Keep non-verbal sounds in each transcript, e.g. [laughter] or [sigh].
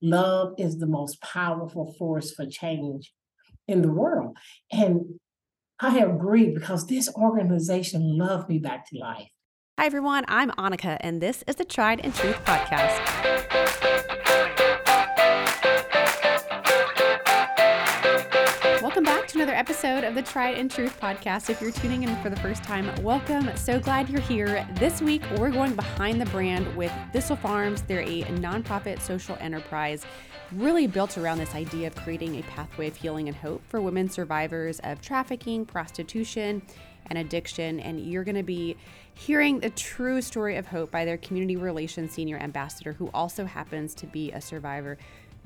love is the most powerful force for change in the world. And I agree because this organization loved me back to life. Hi, everyone. I'm Annika, and this is the Tried and Truth Podcast. Another episode of the Tried and Truth podcast. If you're tuning in for the first time, welcome. So glad you're here. This week, we're going behind the brand with Thistle Farms. They're a nonprofit social enterprise really built around this idea of creating a pathway of healing and hope for women survivors of trafficking, prostitution, and addiction. And you're going to be hearing the true story of hope by their community relations senior ambassador, who also happens to be a survivor.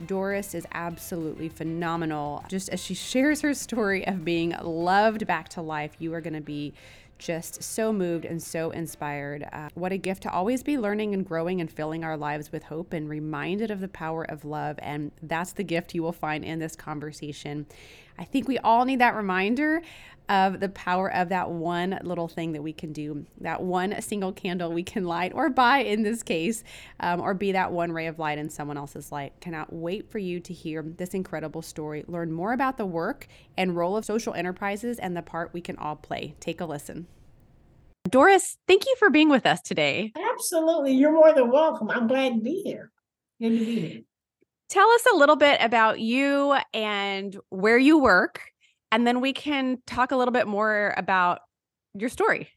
Doris is absolutely phenomenal. Just as she shares her story of being loved back to life, you are going to be just so moved and so inspired. Uh, what a gift to always be learning and growing and filling our lives with hope and reminded of the power of love. And that's the gift you will find in this conversation. I think we all need that reminder of the power of that one little thing that we can do, that one single candle we can light or buy in this case, um, or be that one ray of light in someone else's light. Cannot wait for you to hear this incredible story, learn more about the work and role of social enterprises and the part we can all play. Take a listen. Doris, thank you for being with us today. Absolutely. You're more than welcome. I'm glad to be here. Good to be here. Tell us a little bit about you and where you work and then we can talk a little bit more about your story.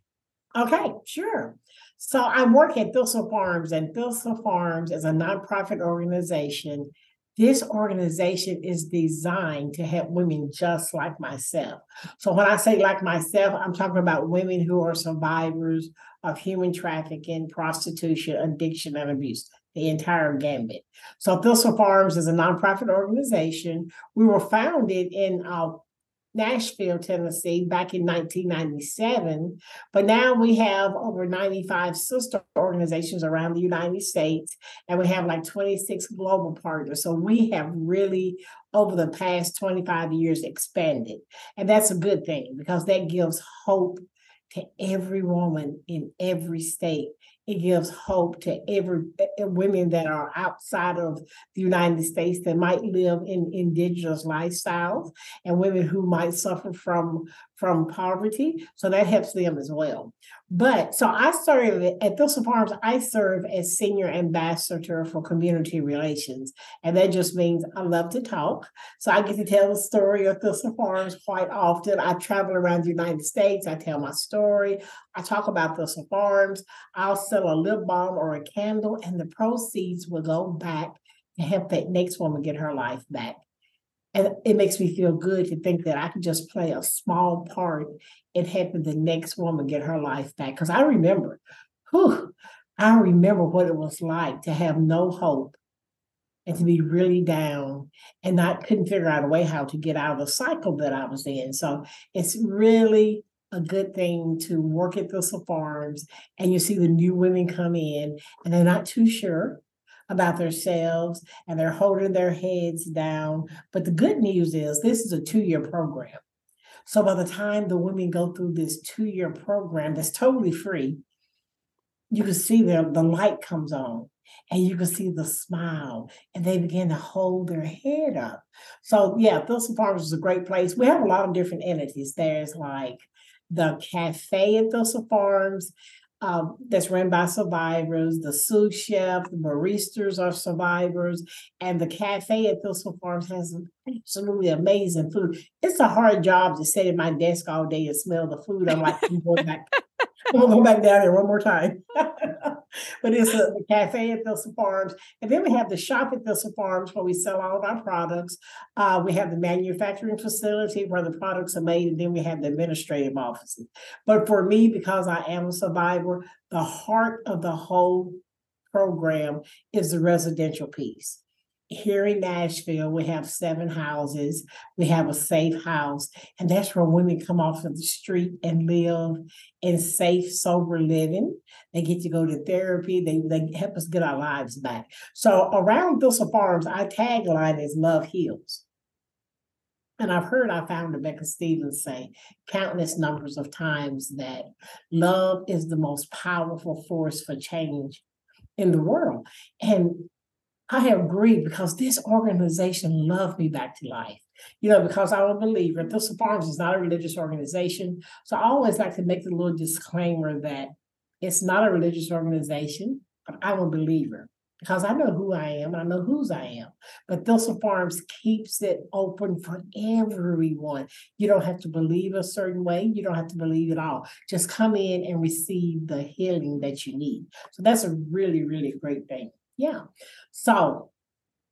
Okay, sure. So I work at Thistle Farms, and Thistle Farms is a nonprofit organization. This organization is designed to help women just like myself. So when I say like myself, I'm talking about women who are survivors of human trafficking, prostitution, addiction, and abuse the entire gambit. So Thistle Farms is a nonprofit organization. We were founded in uh, Nashville, Tennessee, back in 1997. But now we have over 95 sister organizations around the United States, and we have like 26 global partners. So we have really, over the past 25 years, expanded. And that's a good thing because that gives hope to every woman in every state it gives hope to every eh, eh, women that are outside of the United States that might live in indigenous lifestyles and women who might suffer from from poverty. So that helps them as well. But so I serve at Thistle Farms, I serve as senior ambassador for community relations. And that just means I love to talk. So I get to tell the story of Thistle Farms quite often. I travel around the United States, I tell my story, I talk about Thistle Farms, I'll sell a lip balm or a candle, and the proceeds will go back to help that next woman get her life back. And it makes me feel good to think that I can just play a small part in helping the next woman get her life back. Because I remember, whew, I remember what it was like to have no hope and to be really down and not couldn't figure out a way how to get out of the cycle that I was in. So it's really a good thing to work at Thistle Farms and you see the new women come in and they're not too sure about themselves and they're holding their heads down. But the good news is this is a two year program. So by the time the women go through this two year program that's totally free, you can see the, the light comes on and you can see the smile and they begin to hold their head up. So yeah, Thistle Farms is a great place. We have a lot of different entities. There's like the cafe at Thistle Farms um, that's run by survivors. The sous chef, the baristas are survivors, and the cafe at Thistle Farms has absolutely amazing food. It's a hard job to sit at my desk all day and smell the food. I'm like, I'm going back. [laughs] Gonna go back down there one more time. [laughs] but it's a, the cafe at Thistle Farms. And then we have the shop at Thistle Farms where we sell all of our products. Uh, we have the manufacturing facility where the products are made, and then we have the administrative offices. But for me, because I am a survivor, the heart of the whole program is the residential piece here in Nashville, we have seven houses. We have a safe house, and that's where women come off of the street and live in safe, sober living. They get to go to therapy. They, they help us get our lives back. So around Thistle Farms, our tagline is Love Heals. And I've heard I found Rebecca Stevens say countless numbers of times that love is the most powerful force for change in the world. And I have grieved because this organization loved me back to life. You know, because I'm a believer. Thistle Farms is not a religious organization. So I always like to make the little disclaimer that it's not a religious organization, but I'm a believer because I know who I am, and I know whose I am. But Thistle Farms keeps it open for everyone. You don't have to believe a certain way, you don't have to believe it all. Just come in and receive the healing that you need. So that's a really, really great thing. Yeah. So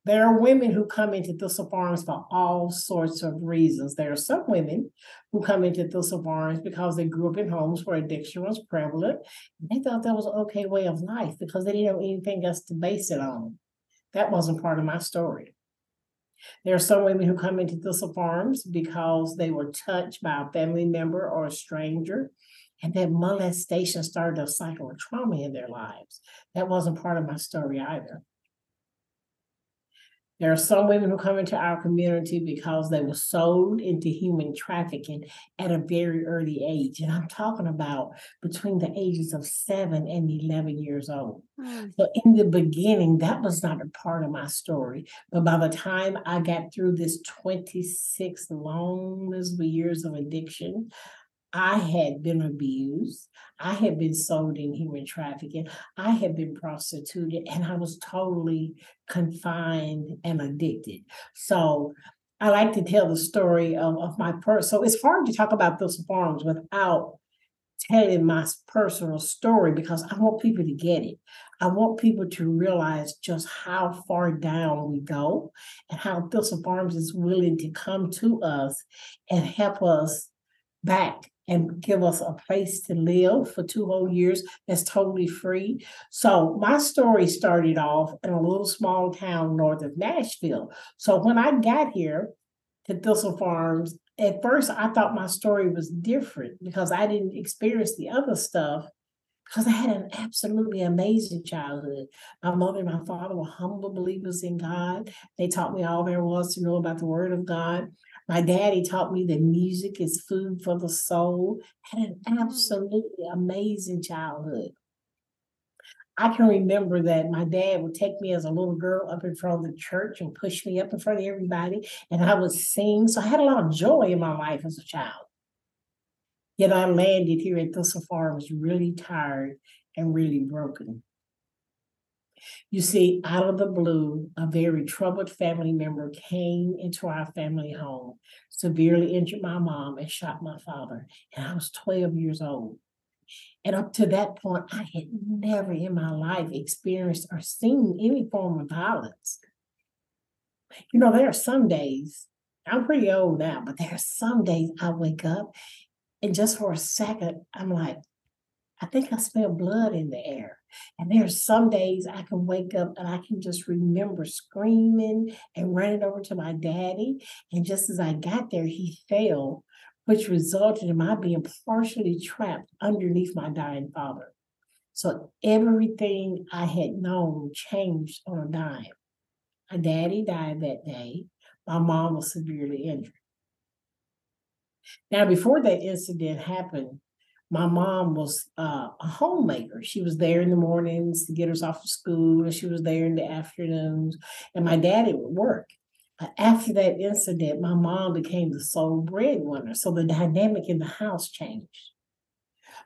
there are women who come into Thistle Farms for all sorts of reasons. There are some women who come into Thistle Farms because they grew up in homes where addiction was prevalent. They thought that was an okay way of life because they didn't have anything else to base it on. That wasn't part of my story. There are some women who come into Thistle Farms because they were touched by a family member or a stranger, and that molestation started a cycle of trauma in their lives. That wasn't part of my story either. There are some women who come into our community because they were sold into human trafficking at a very early age. And I'm talking about between the ages of seven and 11 years old. Mm. So, in the beginning, that was not a part of my story. But by the time I got through this 26 long years of addiction, I had been abused. I had been sold in human trafficking. I had been prostituted and I was totally confined and addicted. So I like to tell the story of, of my person. So it's hard to talk about Thistle Farms without telling my personal story because I want people to get it. I want people to realize just how far down we go and how Thistle Farms is willing to come to us and help us back and give us a place to live for two whole years that's totally free. So my story started off in a little small town north of Nashville. So when I got here to Thistle Farms, at first I thought my story was different because I didn't experience the other stuff because I had an absolutely amazing childhood. My mother and my father were humble believers in God. They taught me all there was to know about the Word of God. My daddy taught me that music is food for the soul. Had an mm. absolutely amazing childhood. I can remember that my dad would take me as a little girl up in front of the church and push me up in front of everybody, and I would sing. So I had a lot of joy in my life as a child. Yet I landed here at Thistle Farms really tired and really broken. You see, out of the blue, a very troubled family member came into our family home, severely injured my mom, and shot my father. And I was 12 years old. And up to that point, I had never in my life experienced or seen any form of violence. You know, there are some days, I'm pretty old now, but there are some days I wake up and just for a second, I'm like, I think I smell blood in the air. And there's some days I can wake up and I can just remember screaming and running over to my daddy. And just as I got there, he fell, which resulted in my being partially trapped underneath my dying father. So everything I had known changed on a dime. My daddy died that day. My mom was severely injured. Now, before that incident happened, my mom was uh, a homemaker. She was there in the mornings to get us off to school, and she was there in the afternoons. And my daddy would work. But after that incident, my mom became the sole breadwinner. So the dynamic in the house changed.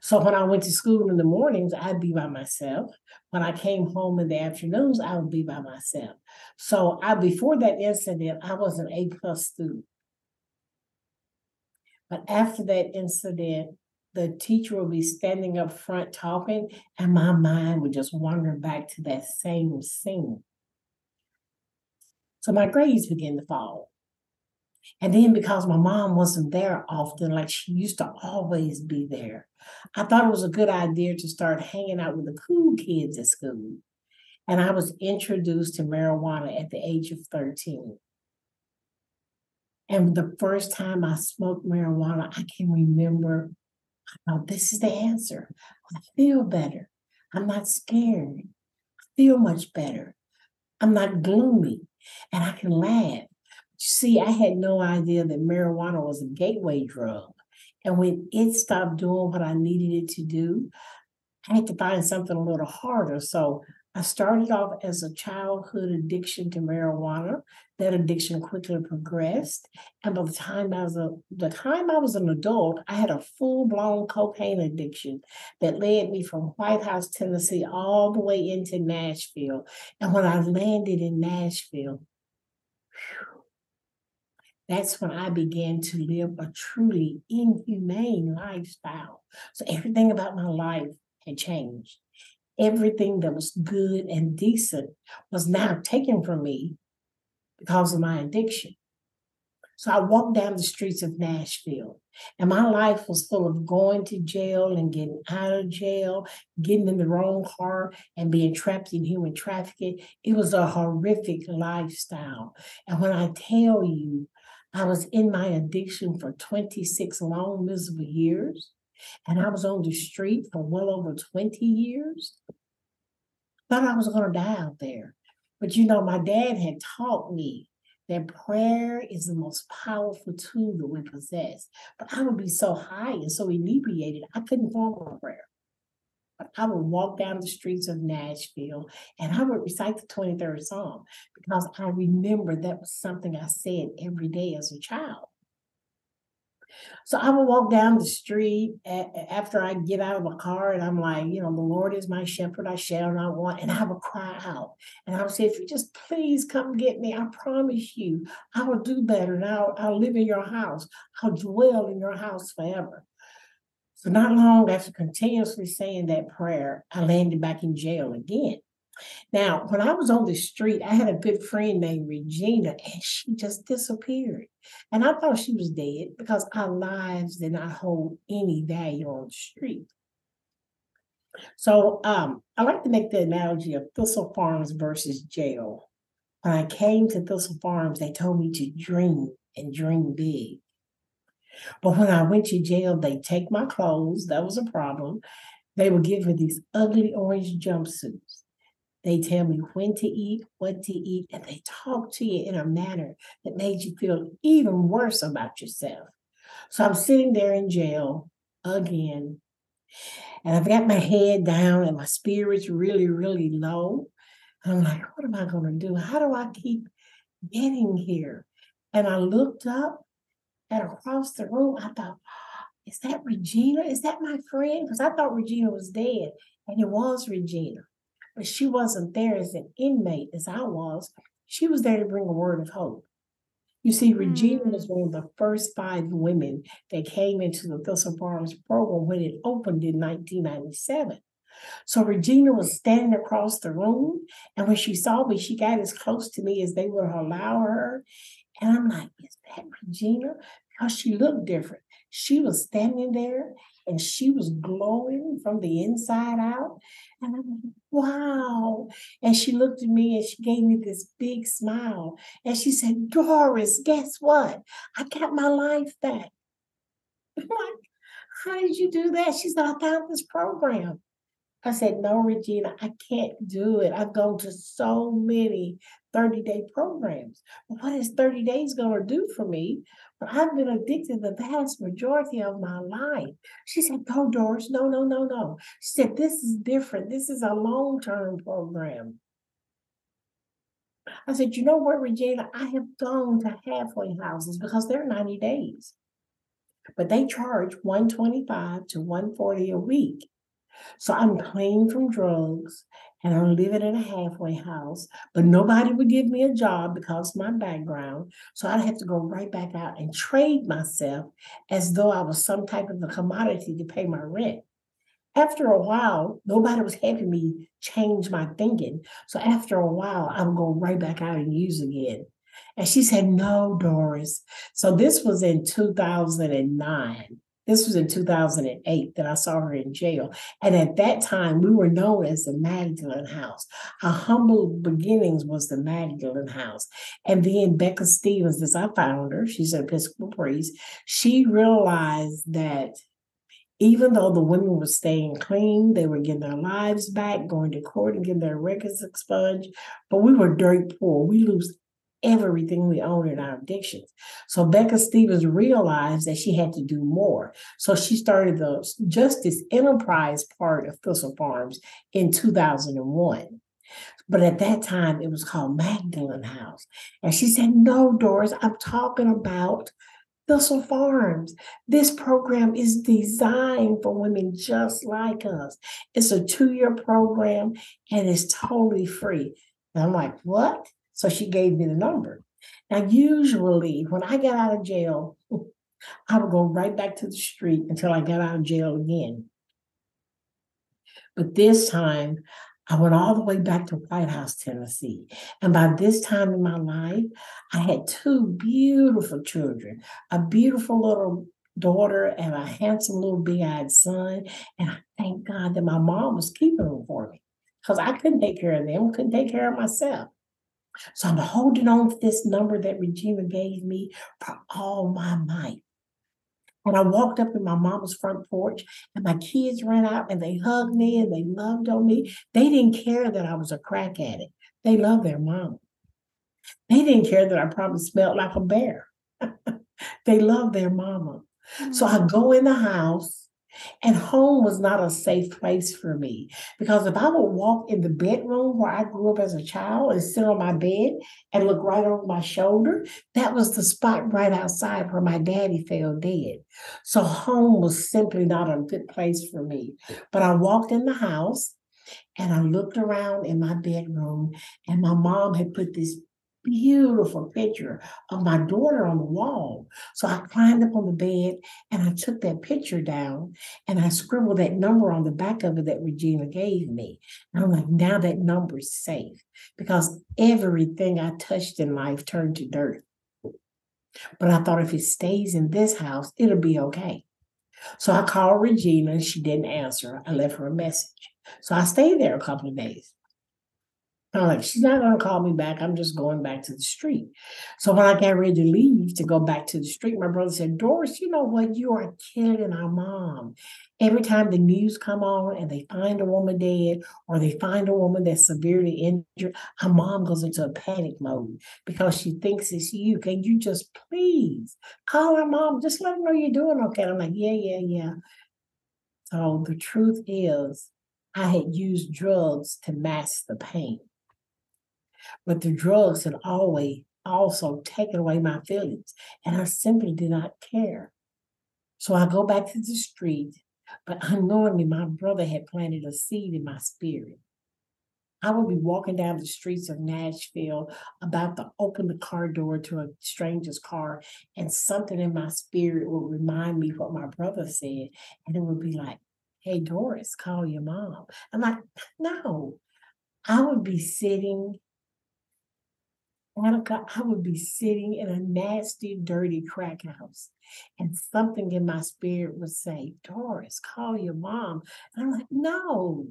So when I went to school in the mornings, I'd be by myself. When I came home in the afternoons, I would be by myself. So I before that incident, I was an A plus student. But after that incident, the teacher would be standing up front talking, and my mind would just wander back to that same scene. So my grades began to fall. And then because my mom wasn't there often, like she used to always be there, I thought it was a good idea to start hanging out with the cool kids at school. And I was introduced to marijuana at the age of 13. And the first time I smoked marijuana, I can remember Oh, this is the answer. I feel better. I'm not scared. I feel much better. I'm not gloomy and I can laugh. But you see, I had no idea that marijuana was a gateway drug. And when it stopped doing what I needed it to do, I had to find something a little harder. So I started off as a childhood addiction to marijuana. That addiction quickly progressed, and by the time I was a the time I was an adult, I had a full blown cocaine addiction that led me from White House, Tennessee, all the way into Nashville. And when I landed in Nashville, that's when I began to live a truly inhumane lifestyle. So everything about my life had changed. Everything that was good and decent was now taken from me because of my addiction. So I walked down the streets of Nashville, and my life was full of going to jail and getting out of jail, getting in the wrong car, and being trapped in human trafficking. It was a horrific lifestyle. And when I tell you, I was in my addiction for 26 long, miserable years, and I was on the street for well over 20 years. Thought I was going to die out there. But you know, my dad had taught me that prayer is the most powerful tool that we possess. But I would be so high and so inebriated, I couldn't form a prayer. But I would walk down the streets of Nashville and I would recite the 23rd Psalm because I remember that was something I said every day as a child. So I would walk down the street after I get out of a car and I'm like, you know, the Lord is my shepherd, I shall not want. And I would cry out and I would say, if you just please come get me, I promise you, I will do better and I'll, I'll live in your house. I'll dwell in your house forever. So not long after continuously saying that prayer, I landed back in jail again. Now, when I was on the street, I had a good friend named Regina, and she just disappeared. And I thought she was dead because our lives did not hold any value on the street. So um, I like to make the analogy of Thistle Farms versus jail. When I came to Thistle Farms, they told me to dream and dream big. But when I went to jail, they take my clothes. That was a problem. They would give me these ugly orange jumpsuits. They tell me when to eat, what to eat, and they talk to you in a manner that made you feel even worse about yourself. So I'm sitting there in jail again, and I've got my head down and my spirit's really, really low. And I'm like, what am I going to do? How do I keep getting here? And I looked up and across the room, I thought, is that Regina? Is that my friend? Because I thought Regina was dead, and it was Regina but she wasn't there as an inmate as I was. She was there to bring a word of hope. You see, Regina was mm. one of the first five women that came into the Thistle Farms program when it opened in 1997. So Regina was standing across the room, and when she saw me, she got as close to me as they would allow her. And I'm like, is that Regina? Because she looked different. She was standing there and she was glowing from the inside out. And I'm like, wow. And she looked at me and she gave me this big smile. And she said, Doris, guess what? I got my life back. [laughs] I'm like, how did you do that? She said, I found this program. I said, No, Regina, I can't do it. I've gone to so many 30 day programs. What is 30 days going to do for me? But I've been addicted the vast majority of my life. She said, Go, Doris. No, no, no, no. She said, This is different. This is a long term program. I said, You know what, Regina? I have gone to halfway houses because they're 90 days. But they charge 125 to 140 a week. So I'm clean from drugs and I'm living in a halfway house, but nobody would give me a job because of my background. So I'd have to go right back out and trade myself as though I was some type of a commodity to pay my rent. After a while, nobody was helping me change my thinking. So after a while, I would go right back out and use again. And she said, No, Doris. So this was in 2009. This was in 2008 that I saw her in jail. And at that time, we were known as the Magdalene House. Our humble beginnings was the Magdalene House. And then Becca Stevens, as I found her, she's an Episcopal priest, she realized that even though the women were staying clean, they were getting their lives back, going to court and getting their records expunged, but we were dirt poor. We lose everything we own in our addictions. So Becca Stevens realized that she had to do more. So she started the Justice Enterprise part of Thistle Farms in 2001. But at that time, it was called Magdalene House. And she said, No, Doris, I'm talking about Thistle Farms. This program is designed for women just like us. It's a two year program and it's totally free. And I'm like, What? So she gave me the number. Now, usually when I got out of jail, I would go right back to the street until I got out of jail again. But this time, I went all the way back to White House, Tennessee. And by this time in my life, I had two beautiful children, a beautiful little daughter and a handsome little big eyed son. And I thank God that my mom was keeping them for me because I couldn't take care of them, couldn't take care of myself. So I'm holding on to this number that Regina gave me for all my might. And I walked up in my mama's front porch, and my kids ran out and they hugged me and they loved on me. They didn't care that I was a crack addict. They loved their mom. They didn't care that I probably smelled like a bear. [laughs] they loved their mama. Mm-hmm. So I go in the house and home was not a safe place for me because if I would walk in the bedroom where I grew up as a child and sit on my bed and look right over my shoulder, that was the spot right outside where my daddy fell dead. So home was simply not a good place for me. But I walked in the house and I looked around in my bedroom, and my mom had put this beautiful picture of my daughter on the wall. So I climbed up on the bed and I took that picture down and I scribbled that number on the back of it that Regina gave me. And I'm like, now that number's safe because everything I touched in life turned to dirt. But I thought if it stays in this house, it'll be okay. So I called Regina and she didn't answer. I left her a message. So I stayed there a couple of days. I'm like, she's not going to call me back. I'm just going back to the street. So when I got ready to leave to go back to the street, my brother said, Doris, you know what? You are killing our mom. Every time the news come on and they find a woman dead or they find a woman that's severely injured, her mom goes into a panic mode because she thinks it's you. Can you just please call her mom? Just let her know you're doing okay. And I'm like, yeah, yeah, yeah. So the truth is, I had used drugs to mask the pain. But the drugs had always also taken away my feelings, and I simply did not care. So I go back to the street, but unknowingly, my brother had planted a seed in my spirit. I would be walking down the streets of Nashville about to open the car door to a stranger's car, and something in my spirit would remind me what my brother said. And it would be like, Hey, Doris, call your mom. I'm like, No, I would be sitting Monica, I would be sitting in a nasty, dirty crack house, and something in my spirit would say, Doris, call your mom. And I'm like, no.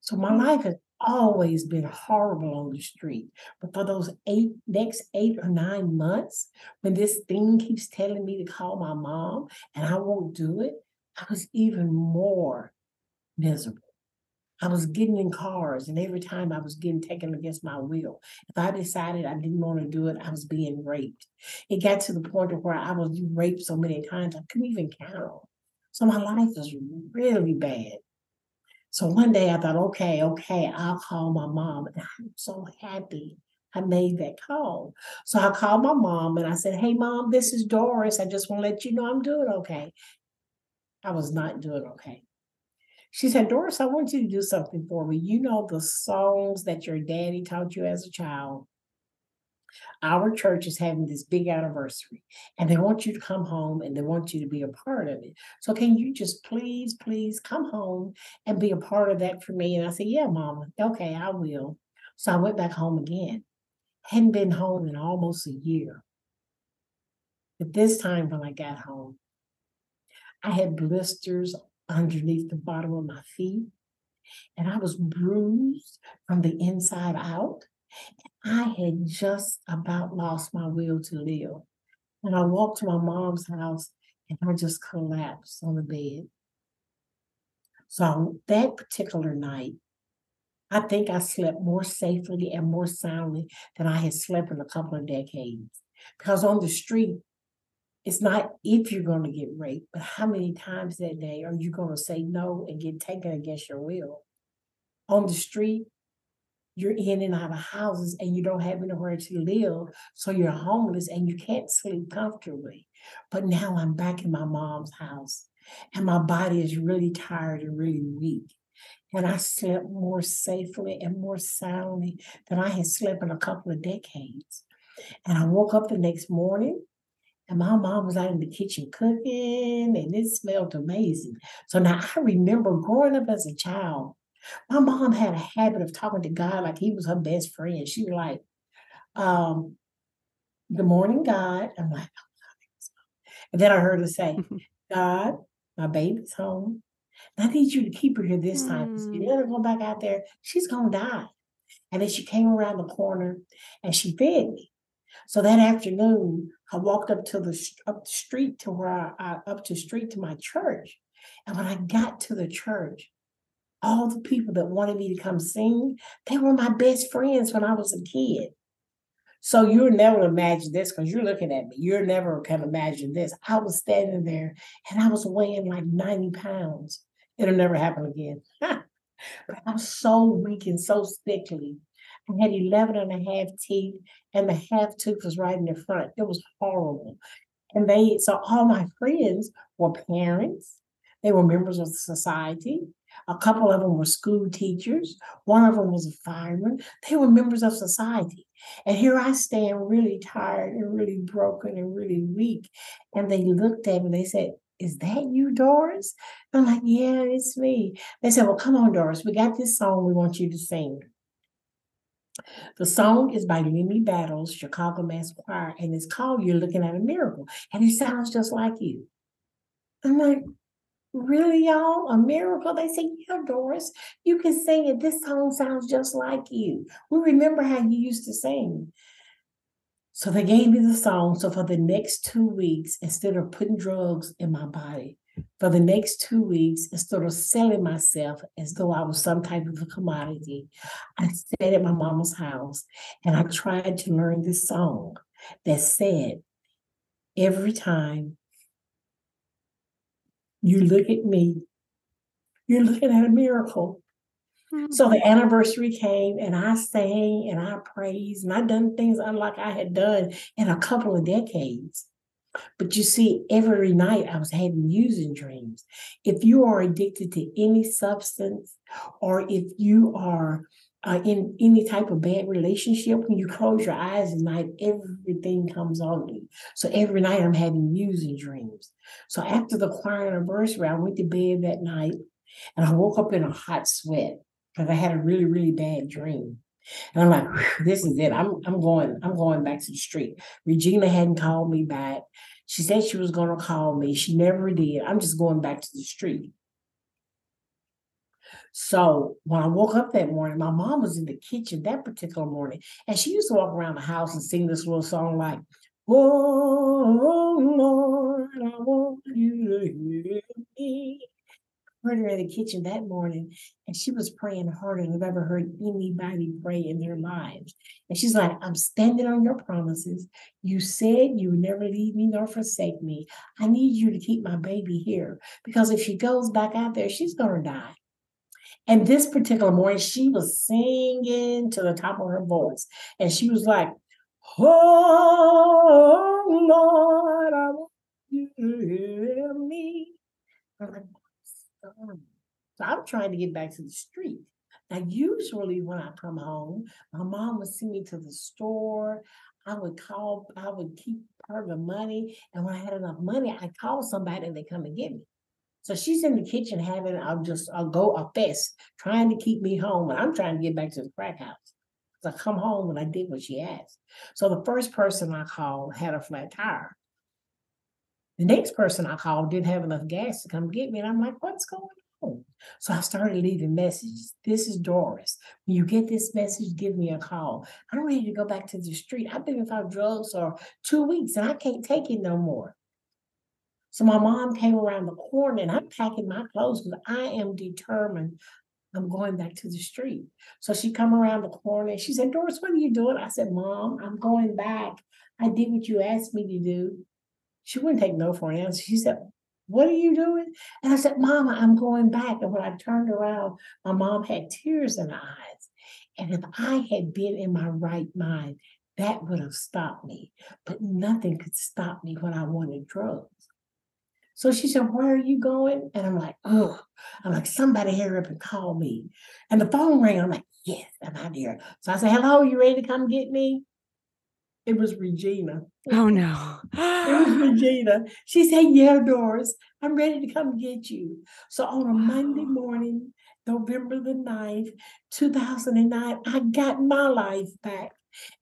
So my mm. life has always been horrible on the street. But for those eight next eight or nine months, when this thing keeps telling me to call my mom and I won't do it, I was even more miserable. I was getting in cars, and every time I was getting taken against my will. If I decided I didn't want to do it, I was being raped. It got to the point of where I was raped so many times I couldn't even count. So my life was really bad. So one day I thought, okay, okay, I'll call my mom. And I'm so happy I made that call. So I called my mom and I said, Hey, mom, this is Doris. I just want to let you know I'm doing okay. I was not doing okay. She said, Doris, I want you to do something for me. You know the songs that your daddy taught you as a child. Our church is having this big anniversary and they want you to come home and they want you to be a part of it. So, can you just please, please come home and be a part of that for me? And I said, Yeah, mama. Okay, I will. So, I went back home again. Hadn't been home in almost a year. But this time, when I got home, I had blisters underneath the bottom of my feet. And I was bruised from the inside out. I had just about lost my will to live. And I walked to my mom's house and I just collapsed on the bed. So that particular night, I think I slept more safely and more soundly than I had slept in a couple of decades. Because on the street, it's not if you're going to get raped, but how many times that day are you going to say no and get taken against your will? On the street, you're in and out of houses and you don't have anywhere to live. So you're homeless and you can't sleep comfortably. But now I'm back in my mom's house and my body is really tired and really weak. And I slept more safely and more soundly than I had slept in a couple of decades. And I woke up the next morning and my mom was out in the kitchen cooking and it smelled amazing. So now I remember growing up as a child, my mom had a habit of talking to God like he was her best friend. She was like, um, Good morning, God. I'm like, oh, and then I heard her say, [laughs] God, my baby's home. I need you to keep her here this time. Mm. You let her go back out there, she's gonna die. And then she came around the corner and she fed me. So that afternoon, I walked up to the up the street to where I, I up to street to my church. And when I got to the church, all the people that wanted me to come sing, they were my best friends when I was a kid. So you'll never imagine this because you're looking at me. You're never can imagine this. I was standing there and I was weighing like 90 pounds. It'll never happen again. [laughs] but I was so weak and so sickly. I had 11 and a half teeth, and the half tooth was right in the front. It was horrible. And they, so all my friends were parents, they were members of society, a couple of them were school teachers. One of them was a fireman. They were members of society. And here I stand really tired and really broken and really weak. And they looked at me and they said, Is that you, Doris? I'm like, Yeah, it's me. They said, Well, come on, Doris. We got this song we want you to sing. The song is by Lemmy Battles, Chicago Mass Choir, and it's called You're Looking at a Miracle. And it sounds just like you. I'm like, Really, y'all? A miracle? They say, Yeah, Doris, you can sing it. This song sounds just like you. We remember how you used to sing. So they gave me the song. So for the next two weeks, instead of putting drugs in my body, for the next two weeks, instead of selling myself as though I was some type of a commodity, I stayed at my mama's house and I tried to learn this song that said, Every time you look at me, you're looking at a miracle. Mm-hmm. So the anniversary came and I sang and I praised and I done things unlike I had done in a couple of decades. But you see, every night I was having using dreams. If you are addicted to any substance or if you are uh, in any type of bad relationship, when you close your eyes at night, everything comes on you. So every night I'm having using dreams. So after the choir anniversary, I went to bed that night and I woke up in a hot sweat because I had a really, really bad dream. And I'm like, this is it. I'm I'm going, I'm going back to the street. Regina hadn't called me back. She said she was gonna call me. She never did. I'm just going back to the street. So when I woke up that morning, my mom was in the kitchen that particular morning, and she used to walk around the house and sing this little song like, Oh Lord, I want you to hear me. Heard her in the kitchen that morning, and she was praying harder than I've ever heard anybody pray in their lives. And she's like, I'm standing on your promises. You said you would never leave me nor forsake me. I need you to keep my baby here because if she goes back out there, she's going to die. And this particular morning, she was singing to the top of her voice. And she was like, Oh Lord, I want you I'm trying to get back to the street. Now, usually when I come home, my mom would send me to the store. I would call, I would keep of the money. And when I had enough money, I'd call somebody and they come and get me. So she's in the kitchen having, I'll just, I'll go a fest, trying to keep me home. And I'm trying to get back to the crack house. So I come home and I did what she asked. So the first person I called had a flat tire. The next person I called didn't have enough gas to come get me. And I'm like, what's going So I started leaving messages. This is Doris. When you get this message, give me a call. I'm ready to go back to the street. I've been without drugs for two weeks and I can't take it no more. So my mom came around the corner and I'm packing my clothes because I am determined I'm going back to the street. So she come around the corner and she said, Doris, what are you doing? I said, Mom, I'm going back. I did what you asked me to do. She wouldn't take no for an answer. She said, What are you doing? And I said, Mama, I'm going back. And when I turned around, my mom had tears in her eyes. And if I had been in my right mind, that would have stopped me. But nothing could stop me when I wanted drugs. So she said, Where are you going? And I'm like, Oh, I'm like, somebody hurry up and call me. And the phone rang. I'm like, Yes, I'm out here. So I said, Hello, you ready to come get me? It was Regina. Oh no. it was Regina. She said, Yeah, Doris, I'm ready to come get you. So on a Monday morning, November the 9th, 2009, I got my life back.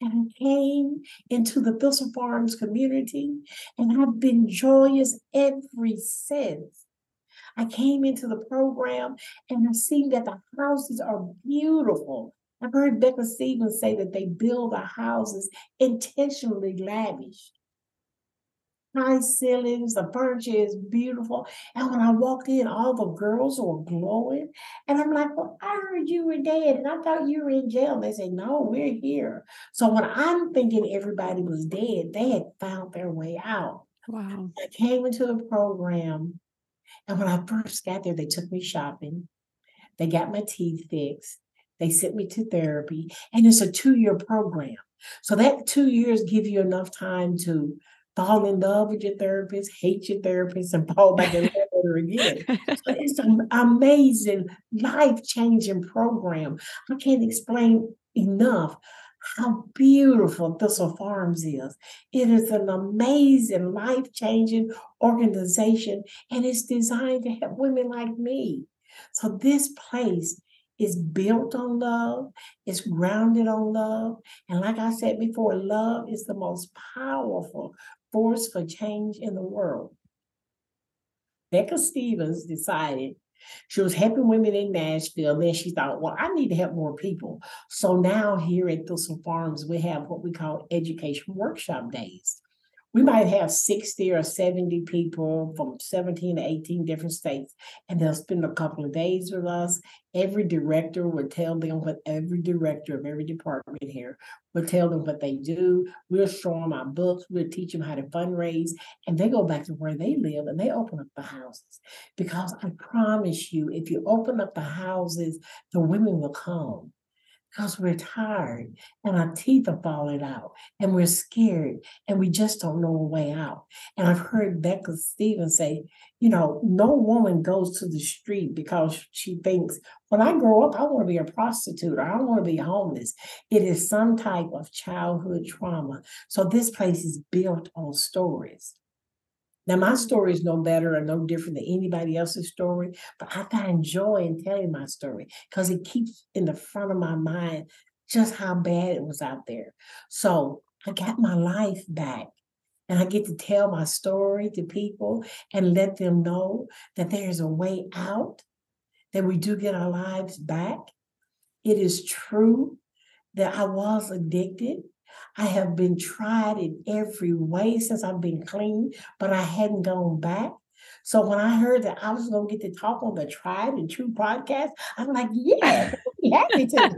And I came into the Thistle Farms community, and I've been joyous ever since. I came into the program and I've seen that the houses are beautiful. I've heard Becca Stevens say that they build the houses intentionally lavish. High ceilings, the furniture is beautiful. And when I walked in, all the girls were glowing. And I'm like, Well, I heard you were dead, and I thought you were in jail. And they say, No, we're here. So when I'm thinking everybody was dead, they had found their way out. Wow. I came into the program, and when I first got there, they took me shopping. They got my teeth fixed. They sent me to therapy, and it's a two year program. So that two years give you enough time to fall in love with your therapist, hate your therapist, and fall back in love with her again. So [laughs] it's an amazing, life changing program. I can't explain enough how beautiful Thistle Farms is. It is an amazing, life changing organization, and it's designed to help women like me. So, this place is built on love, it's grounded on love. And like I said before, love is the most powerful force for change in the world. Becca Stevens decided she was helping women in Nashville. Then she thought, well, I need to help more people. So now here at Thistle Farms, we have what we call education workshop days we might have 60 or 70 people from 17 to 18 different states, and they'll spend a couple of days with us. Every director will tell them what every director of every department here will tell them what they do. We'll show them our books, we'll teach them how to fundraise, and they go back to where they live and they open up the houses. Because I promise you, if you open up the houses, the women will come because we're tired and our teeth are falling out and we're scared and we just don't know a way out. And I've heard Becca Stevens say, you know, no woman goes to the street because she thinks, when I grow up, I want to be a prostitute or I want to be homeless. It is some type of childhood trauma. So this place is built on stories. Now, my mm. story is no better or no different than anybody else's story, but I find joy in telling my story because it keeps in the front of my mind just how bad it was out there. So I got my life back. And I get to tell my story to people and let them know that there's a way out, that we do get our lives back. It is true that I was addicted. I have been tried in every way since I've been clean, but I hadn't gone back. So when I heard that I was going to get to talk on the Tried and True podcast, I'm like, yeah, [laughs] be happy to.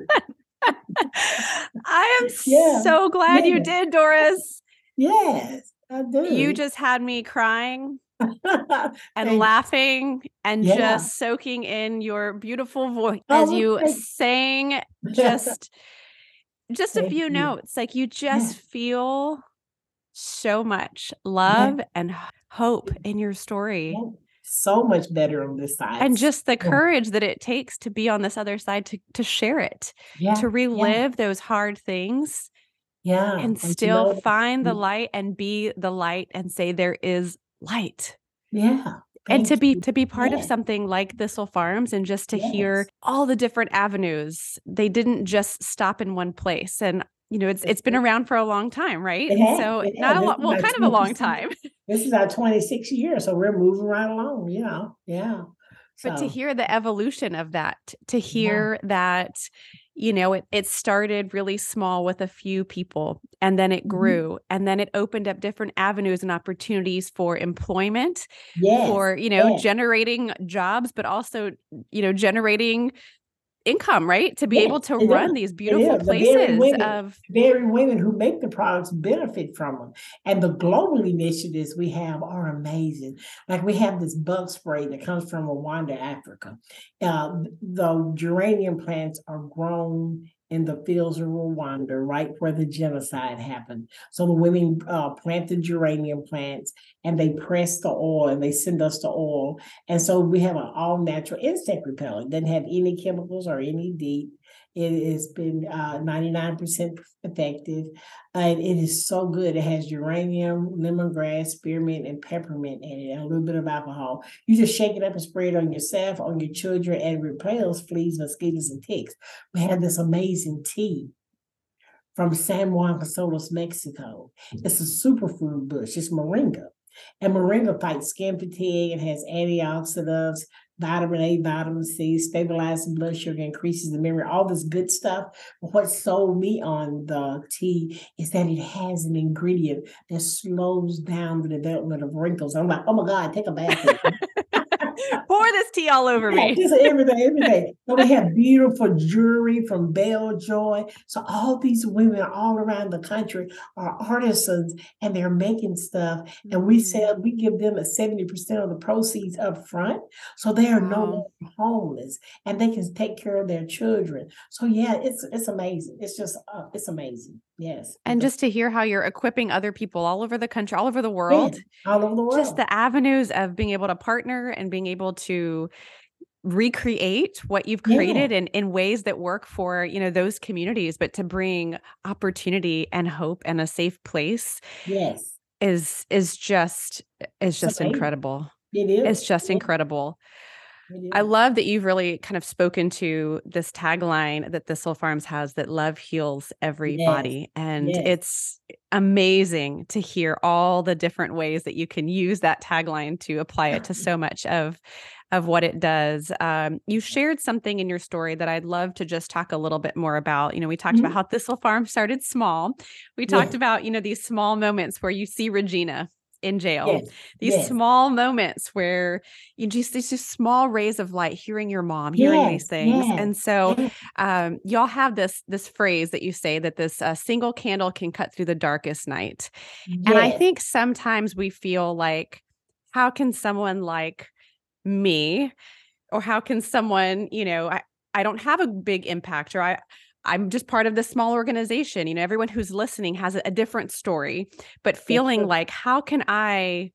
I am yeah. so glad yeah. you did, Doris. Yes, I do. You just had me crying [laughs] and laughing and yeah. just soaking in your beautiful voice oh, as you sang [laughs] just just a few notes. Like you just yeah. feel so much love yeah. and hope in your story. So much better on this side. And just the courage that it takes to be on this other side to to share it. To relive those hard things. Yeah. And, and still find the mm. light and be the light and say there is light. Yeah and to be to be part of something like Thistle Farms and just to yes. hear all the different avenues. They didn't just stop in one place. And you know, it's it's been around for a long time, right? So not a lot well, kind of a long time. This is our 26 years. So we're moving right along, you know. Yeah. But to hear the evolution of that, to hear yeah. that you know it it started really small with a few people and then it mm-hmm. grew mm-hmm. and then it opened up different avenues and opportunities for employment yes. for you know yes. generating jobs but also you know generating income, right? To be able to run is. these beautiful places very women, of very women who make the products benefit from them. And the global initiatives we have are amazing. Like we have this bug spray that comes from Rwanda, Africa. Uh, the geranium plants are grown in the fields of Rwanda, right where the genocide happened. So the women uh, plant the geranium plants and they press the oil and they send us the oil. And so we have an all natural insect repellent. Doesn't have any chemicals or any DEET. It has been uh, 99% effective. And it is so good. It has geranium, lemongrass, spearmint, and peppermint in it, and a little bit of alcohol. You just shake it up and spray it on yourself, on your children, and repels fleas, mosquitoes, and ticks. We have this amazing tea from San Juan Casolos, Mexico. It's a superfood bush. It's moringa. And moringa fights skin fatigue and has antioxidants, vitamin A, vitamin C, stabilizes blood sugar, increases the memory, all this good stuff. But what sold me on the tea is that it has an ingredient that slows down the development of wrinkles. I'm like, oh my God, take a bath. [laughs] Pour this tea all over me. Just everything, everything. So we have beautiful jewelry from Belle Joy. So all these women all around the country are artisans and they're making stuff. And we mm. sell, we give them a 70% of the proceeds up front. So they are no longer homeless and they can take care of their children. So yeah, it's it's amazing. It's just uh, it's amazing. Yes. And just to hear how you're equipping other people all over the country, all over the world, yeah, all over the world. Just the avenues of being able to partner and being able to recreate what you've created yeah. in, in ways that work for you know those communities but to bring opportunity and hope and a safe place yes is is just is just incredible it is it's just incredible I love that you've really kind of spoken to this tagline that Thistle Farms has that love heals everybody. Yes. And yes. it's amazing to hear all the different ways that you can use that tagline to apply it to [laughs] so much of of what it does. Um, you shared something in your story that I'd love to just talk a little bit more about. You know, we talked mm-hmm. about how Thistle Farm started small. We talked about, you know, these small moments where you see Regina in jail. Yes. These yes. small moments where you just these just small rays of light, hearing your mom, hearing yes. these things. And so um, y'all have this this phrase that you say that this uh, single candle can cut through the darkest night. And I think sometimes we feel like, how can someone like me, or how can someone, you know, I, I don't have a big impact or I I'm just part of this small organization. You know, everyone who's listening has a, different story, but feeling like, how can I,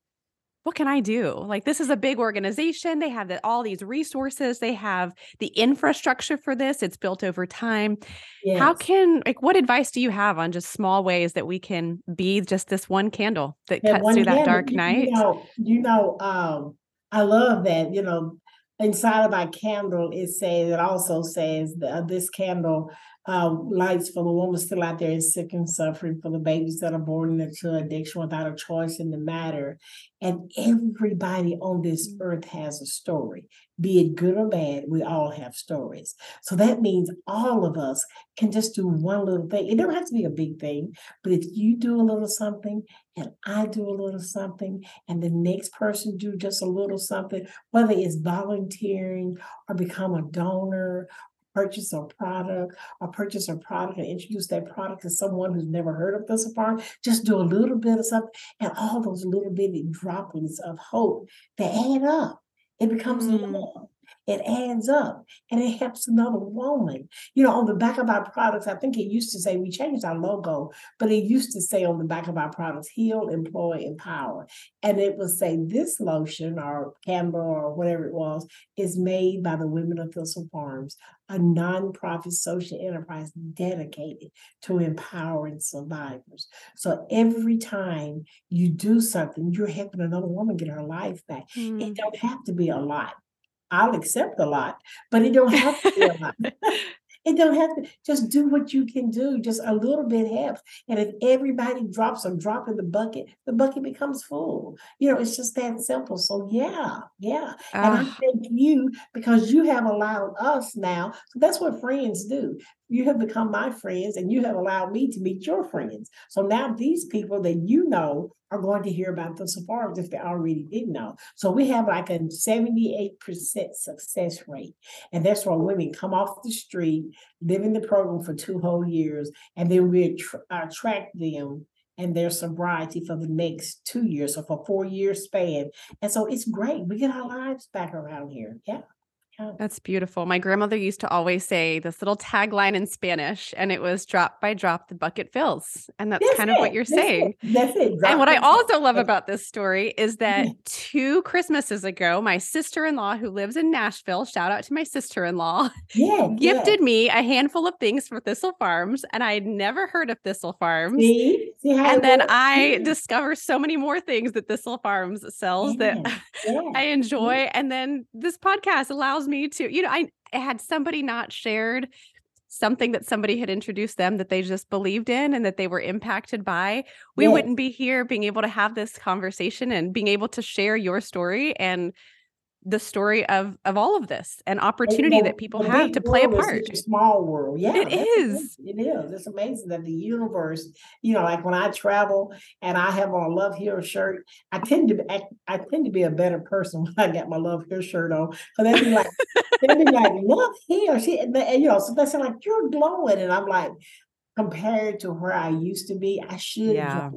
what can I do? Like, this is a big organization. They have the, all these resources, they have the infrastructure for this, it's built over time. Yes. How can, like, what advice do you have on just small ways that we can be just this one candle that cuts through candle, that dark night? You know, you know um, I love that, you know, inside of our candle, it says, it also says that this candle uh, lights for the woman still out there is sick and suffering, for the babies that are born into addiction without a choice in the matter. And everybody on this earth has a story, be it good or bad, we all have stories. So that means all of us can just do one little thing. It don't have to be a big thing, but if you do a little something and I do a little something and the next person do just a little something, whether it's volunteering or become a donor purchase a product or purchase a product and introduce that product to someone who's never heard of this farm, just do a little bit of something and all those little bitty droppings of hope, they add up. It becomes mm. love it adds up and it helps another woman. You know, on the back of our products, I think it used to say we changed our logo, but it used to say on the back of our products, heal, employ, empower. And it would say this lotion or candle or whatever it was is made by the women of Thistle Farms, a nonprofit social enterprise dedicated to empowering survivors. So every time you do something, you're helping another woman get her life back. Mm. It don't have to be a lot. I'll accept a lot, but it don't have to be a lot. [laughs] [laughs] It don't have to just do what you can do. Just a little bit helps. And if everybody drops a drop in the bucket, the bucket becomes full. You know, it's just that simple. So yeah, yeah. Uh, and I ah. thank you because you have allowed us now. So that's what friends do you have become my friends and you have allowed me to meet your friends. So now these people that you know are going to hear about the Farms if they already didn't know. So we have like a 78% success rate. And that's why women come off the street, live in the program for two whole years, and then we attract them and their sobriety for the next two years, so for four years span. And so it's great. We get our lives back around here. Yeah. Oh. That's beautiful. My grandmother used to always say this little tagline in Spanish, and it was drop by drop, the bucket fills. And that's, that's kind it. of what you're that's saying. It. That's it. Drop and what I also love about this story is that mm-hmm. two Christmases ago, my sister in law, who lives in Nashville, shout out to my sister in law, [laughs] yeah, gifted yeah. me a handful of things for Thistle Farms. And I had never heard of Thistle Farms. See? See and then I discover so many more things that Thistle Farms sells yeah. [laughs] that I enjoy. And then this podcast allows me to, you know, I had somebody not shared something that somebody had introduced them that they just believed in and that they were impacted by, we yeah. wouldn't be here being able to have this conversation and being able to share your story and the story of of all of this and opportunity that people have to play a part. A small world, yeah, it is. It is. It's amazing that the universe, you know, like when I travel and I have on a Love Heals shirt, I tend to I, I tend to be a better person [laughs] when I got my Love Heals shirt on So they'd be like, [laughs] they'd be like, Love Heals, she, and, you know, so they say like you're glowing, and I'm like, compared to where I used to be, I should. Yeah.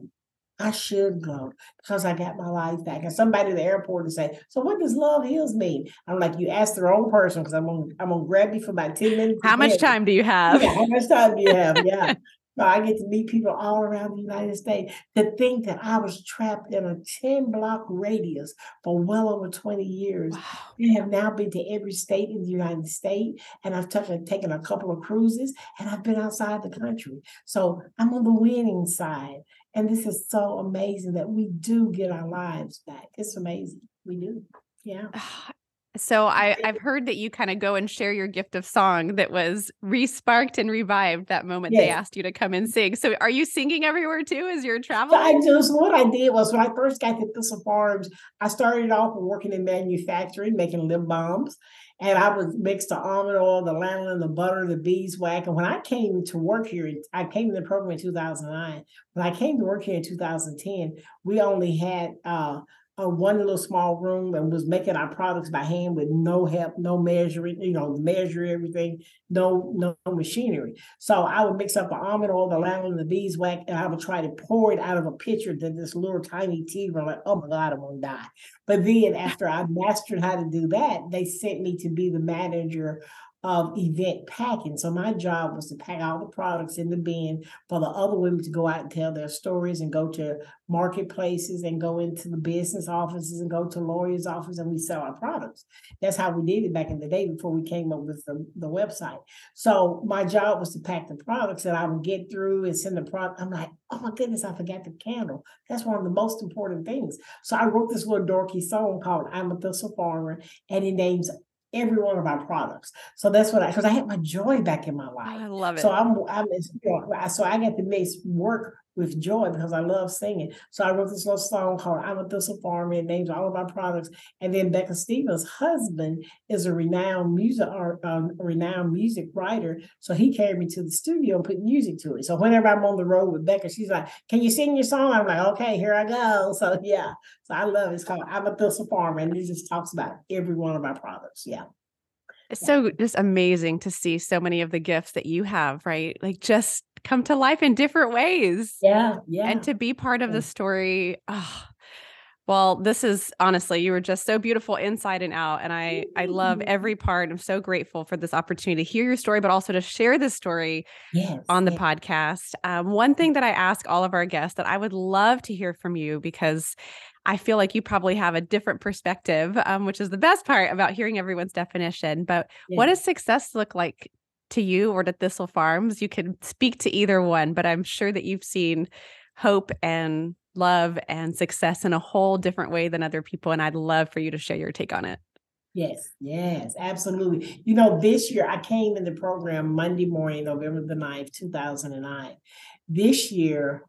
I should go because I got my life back. And somebody at the airport to say, "So what does love heals mean?" I'm like, "You ask the wrong person because I'm gonna I'm gonna grab you for about ten minutes." How much time do you have? Yeah, how much time do you have? Yeah. [laughs] so I get to meet people all around the United States. To think that I was trapped in a 10 block radius for well over 20 years. Wow. I have now been to every state in the United States, and I've taken, taken a couple of cruises, and I've been outside the country. So I'm on the winning side. And this is so amazing that we do get our lives back. It's amazing. We do. Yeah. Ah, So I, I've heard that you kind of go and share your gift of song that was resparked and revived that moment yes. they asked you to come and sing. So are you singing everywhere too as you're traveling? I just what I did was when I first got to Thistle Farms, I started off working in manufacturing, making lip balms. And I was mixed the almond oil, the lanolin, the butter, the beeswax. And when I came to work here, I came to the program in 2009. When I came to work here in 2010, we only had uh, a one little small room and was making our products by hand with no help, no measuring, you know, measure everything, no no machinery. So I would mix up the almond oil, the lanolin, the beeswax, and I would try to pour it out of a pitcher to this little tiny tea room. Like, oh my God, I'm gonna die. But then after I mastered how to do that, they sent me to be the manager of event packing. So my job was to pack all the products in the bin for the other women to go out and tell their stories and go to marketplaces and go into the business offices and go to lawyers' offices and we sell our products. That's how we did it back in the day before we came up with the, the website. So my job was to pack the products that I would get through and send the product. I'm like, oh my goodness, I forgot the candle. That's one of the most important things. So I wrote this little dorky song called I'm a Thistle Farmer and it names every one of our products. So that's what I because I had my joy back in my life. I love it. So I'm I'm so I get to mix work with joy because I love singing. So I wrote this little song called I'm a Thistle Farmer. and names all of our products. And then Becca Stevens' husband is a renowned music art, um, renowned music writer. So he carried me to the studio and put music to it. So whenever I'm on the road with Becca, she's like, Can you sing your song? I'm like, Okay, here I go. [laughs] So yeah. So I love it. It's called I'm a Thistle Farmer. And it just talks about every one of our products. Yeah. It's so just amazing to see so many of the gifts that you have, right? Like just come to life in different ways. Yeah. Yeah. And to be part of the story. Oh, well, this is honestly, you were just so beautiful inside and out. And I I love every part. I'm so grateful for this opportunity to hear your story, but also to share this story yes, on the yes. podcast. Um, one thing that I ask all of our guests that I would love to hear from you because I feel like you probably have a different perspective, um, which is the best part about hearing everyone's definition. But what does success look like to you or to Thistle Farms? You can speak to either one, but I'm sure that you've seen hope and love and success in a whole different way than other people. And I'd love for you to share your take on it. Yes, yes, absolutely. You know, this year I came in the program Monday morning, November the 9th, 2009. This year,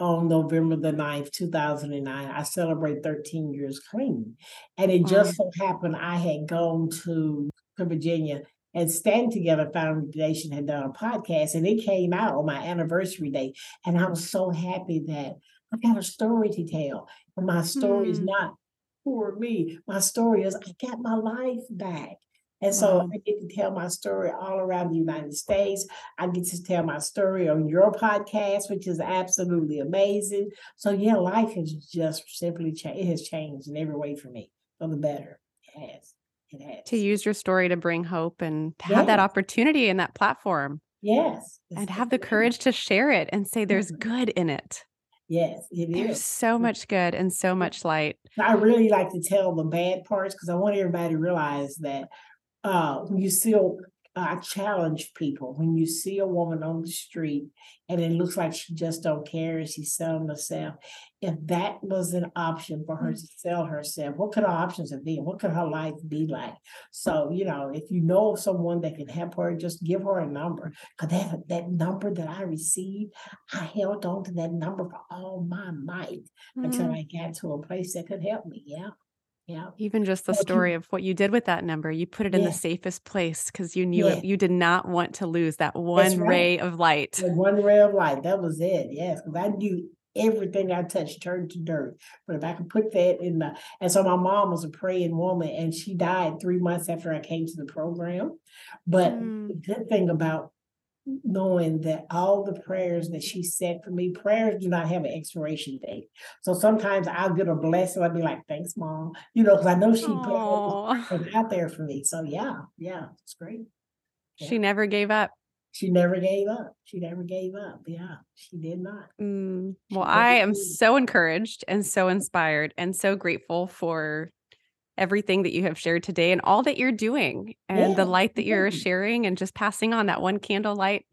on November the 9th, 2009, I celebrate 13 years clean. And it just so happened I had gone to, to Virginia and Stand Together Foundation had done a podcast and it came out on my anniversary day. And I was so happy that I got a story to tell. And my story mm. is not for me. My story is I got my life back. And so wow. I get to tell my story all around the United States. I get to tell my story on your podcast, which is absolutely amazing. So yeah, life has just simply changed. It has changed in every way for me for the better. It has. To use your story to bring hope and to have that opportunity and that platform Yes. and have the courage to share it and say there's good in it. Yes, it There's is. so much good and so much light. I really like to tell the bad parts because I want everybody to realize that uh, when you see, a- I challenge people when you see a woman on the street and it looks like she just don't care and she's selling herself. If that was an option for her to sell herself, what could her options have been? What could her life be like? So you know, if you know of someone that can help her, just give her a number. Cause that that number that I received, I held on to that number for all my might until Mm. I got to a place that could help me. Yeah. Yeah. Even just the story of what you did with that number, you put it in the safest place because you knew Yeah. it, you did not want to lose that one right. ray of light. The one ray of light. That was it. Yes. Because I knew everything I touched turned to dirt. But if I could put that in the and so my mom was a praying woman and she died three months after I came to the program. But Mm. the good thing about knowing that all the prayers that she said for me, prayers do not have an expiration date. So sometimes I'll get a blessing. I'll be like, thanks, mom. You know, because I know she put all Aw. those prayers out there for me. So yeah, yeah, it's great. She never gave up. She never gave up. She never gave up. Yeah, she did not. Mm, Well, I am so encouraged and so inspired and so grateful for everything that you have shared today and all that you're doing and the light that you're sharing and just passing on that one candle light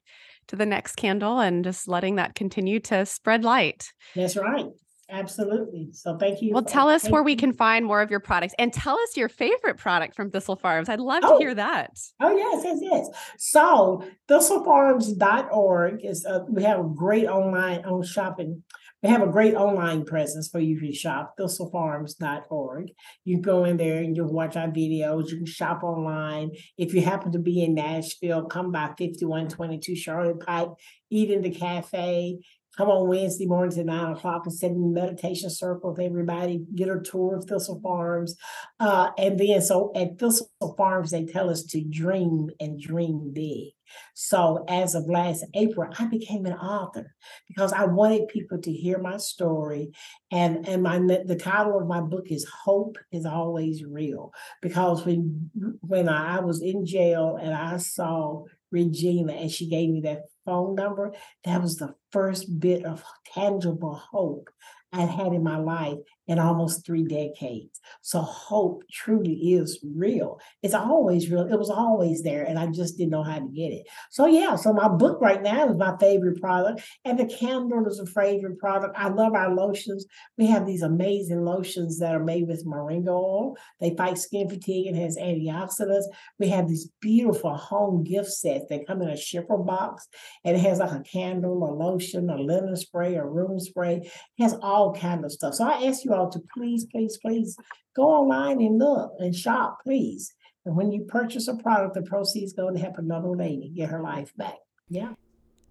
to the next candle and just letting that continue to spread light. That's right. Absolutely. So thank you. Well, tell us where we can find more of your products and tell us your favorite product from Thistle Farms. I'd love to Oh. hear that. Oh, yes, yes, yes. So thistlefarms.org is, uh, we have a great online on shopping. We have a great online presence for you to shop, thistlefarms.org. You go in there and you watch our videos. You can shop online. If you happen to be in Nashville, come by 5122 Charlotte Pike, eat in the cafe. Come on Wednesday mornings at nine o'clock and sit in meditation circle with everybody, get a tour of Thistle Farms. Uh, and then so at Thistle Farms, they tell us to dream and dream big. So as of last April, I became an author because I wanted people to hear my story. And and my the title of my book is Hope is Always Real. Because when when I was in jail and I saw Regina and she gave me that phone number, that was the first bit of tangible hope I'd had in my life in almost three decades. So hope truly is real. It's always real. It was always there, and I just didn't know how to get it. So yeah, so my book right now is my favorite product, and the candle is a favorite product. I love our lotions. We have these amazing lotions that are made with moringa oil. They fight skin fatigue and has antioxidants. We have these beautiful home gift sets that come in a shipper box, and it has like a candle, a lotion, a linen spray, a room spray. It has all kind of stuff. So I ask you to please, please, please go online and look and shop, please. And when you purchase a product, the proceeds go to help another lady get her life back. Yeah.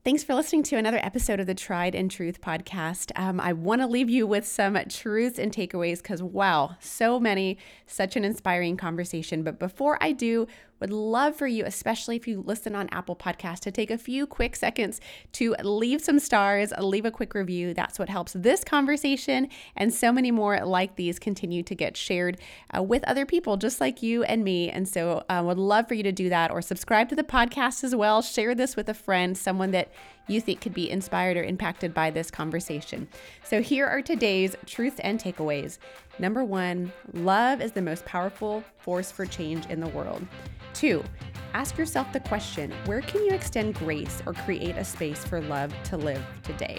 Thanks for listening to another episode of the Tried and Truth podcast. Um, I want to leave you with some truths and takeaways because, wow, so many, such an inspiring conversation. But before I do, would love for you, especially if you listen on Apple Podcast, to take a few quick seconds to leave some stars, leave a quick review. That's what helps this conversation and so many more like these continue to get shared uh, with other people just like you and me. And so I would love for you to do that or subscribe to the podcast as well. Share this with a friend, someone that you think could be inspired or impacted by this conversation. So here are today's truths and takeaways. Number one, love is the most powerful force for change in the world. Two, ask yourself the question where can you extend grace or create a space for love to live today?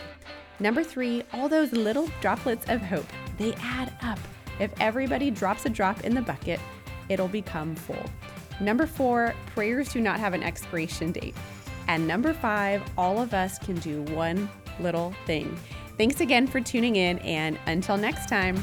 Number three, all those little droplets of hope, they add up. If everybody drops a drop in the bucket, it'll become full. Number four, prayers do not have an expiration date. And number five, all of us can do one little thing. Thanks again for tuning in, and until next time,